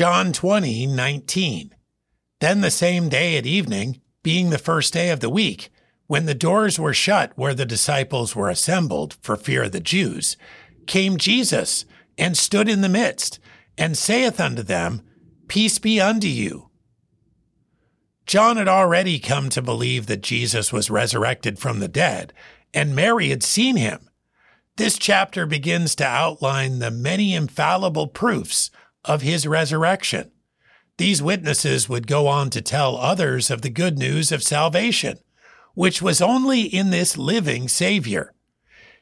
John 20, 19. Then the same day at evening, being the first day of the week, when the doors were shut where the disciples were assembled for fear of the Jews, came Jesus and stood in the midst, and saith unto them, Peace be unto you. John had already come to believe that Jesus was resurrected from the dead, and Mary had seen him. This chapter begins to outline the many infallible proofs of his resurrection. These witnesses would go on to tell others of the good news of salvation, which was only in this living Savior.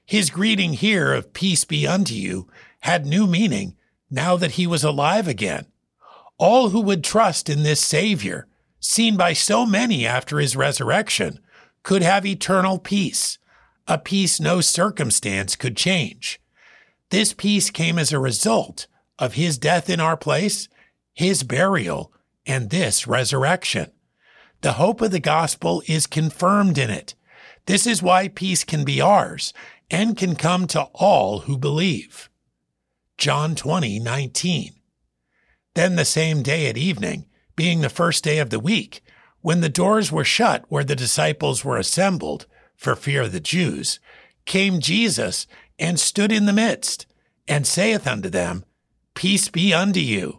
His greeting here of peace be unto you had new meaning now that he was alive again. All who would trust in this Savior seen by so many after his resurrection, could have eternal peace, a peace no circumstance could change. This peace came as a result of his death in our place, his burial, and this resurrection. The hope of the gospel is confirmed in it. This is why peace can be ours and can come to all who believe. John 20, 19. Then the same day at evening, being the first day of the week, when the doors were shut where the disciples were assembled for fear of the Jews, came Jesus and stood in the midst, and saith unto them, Peace be unto you.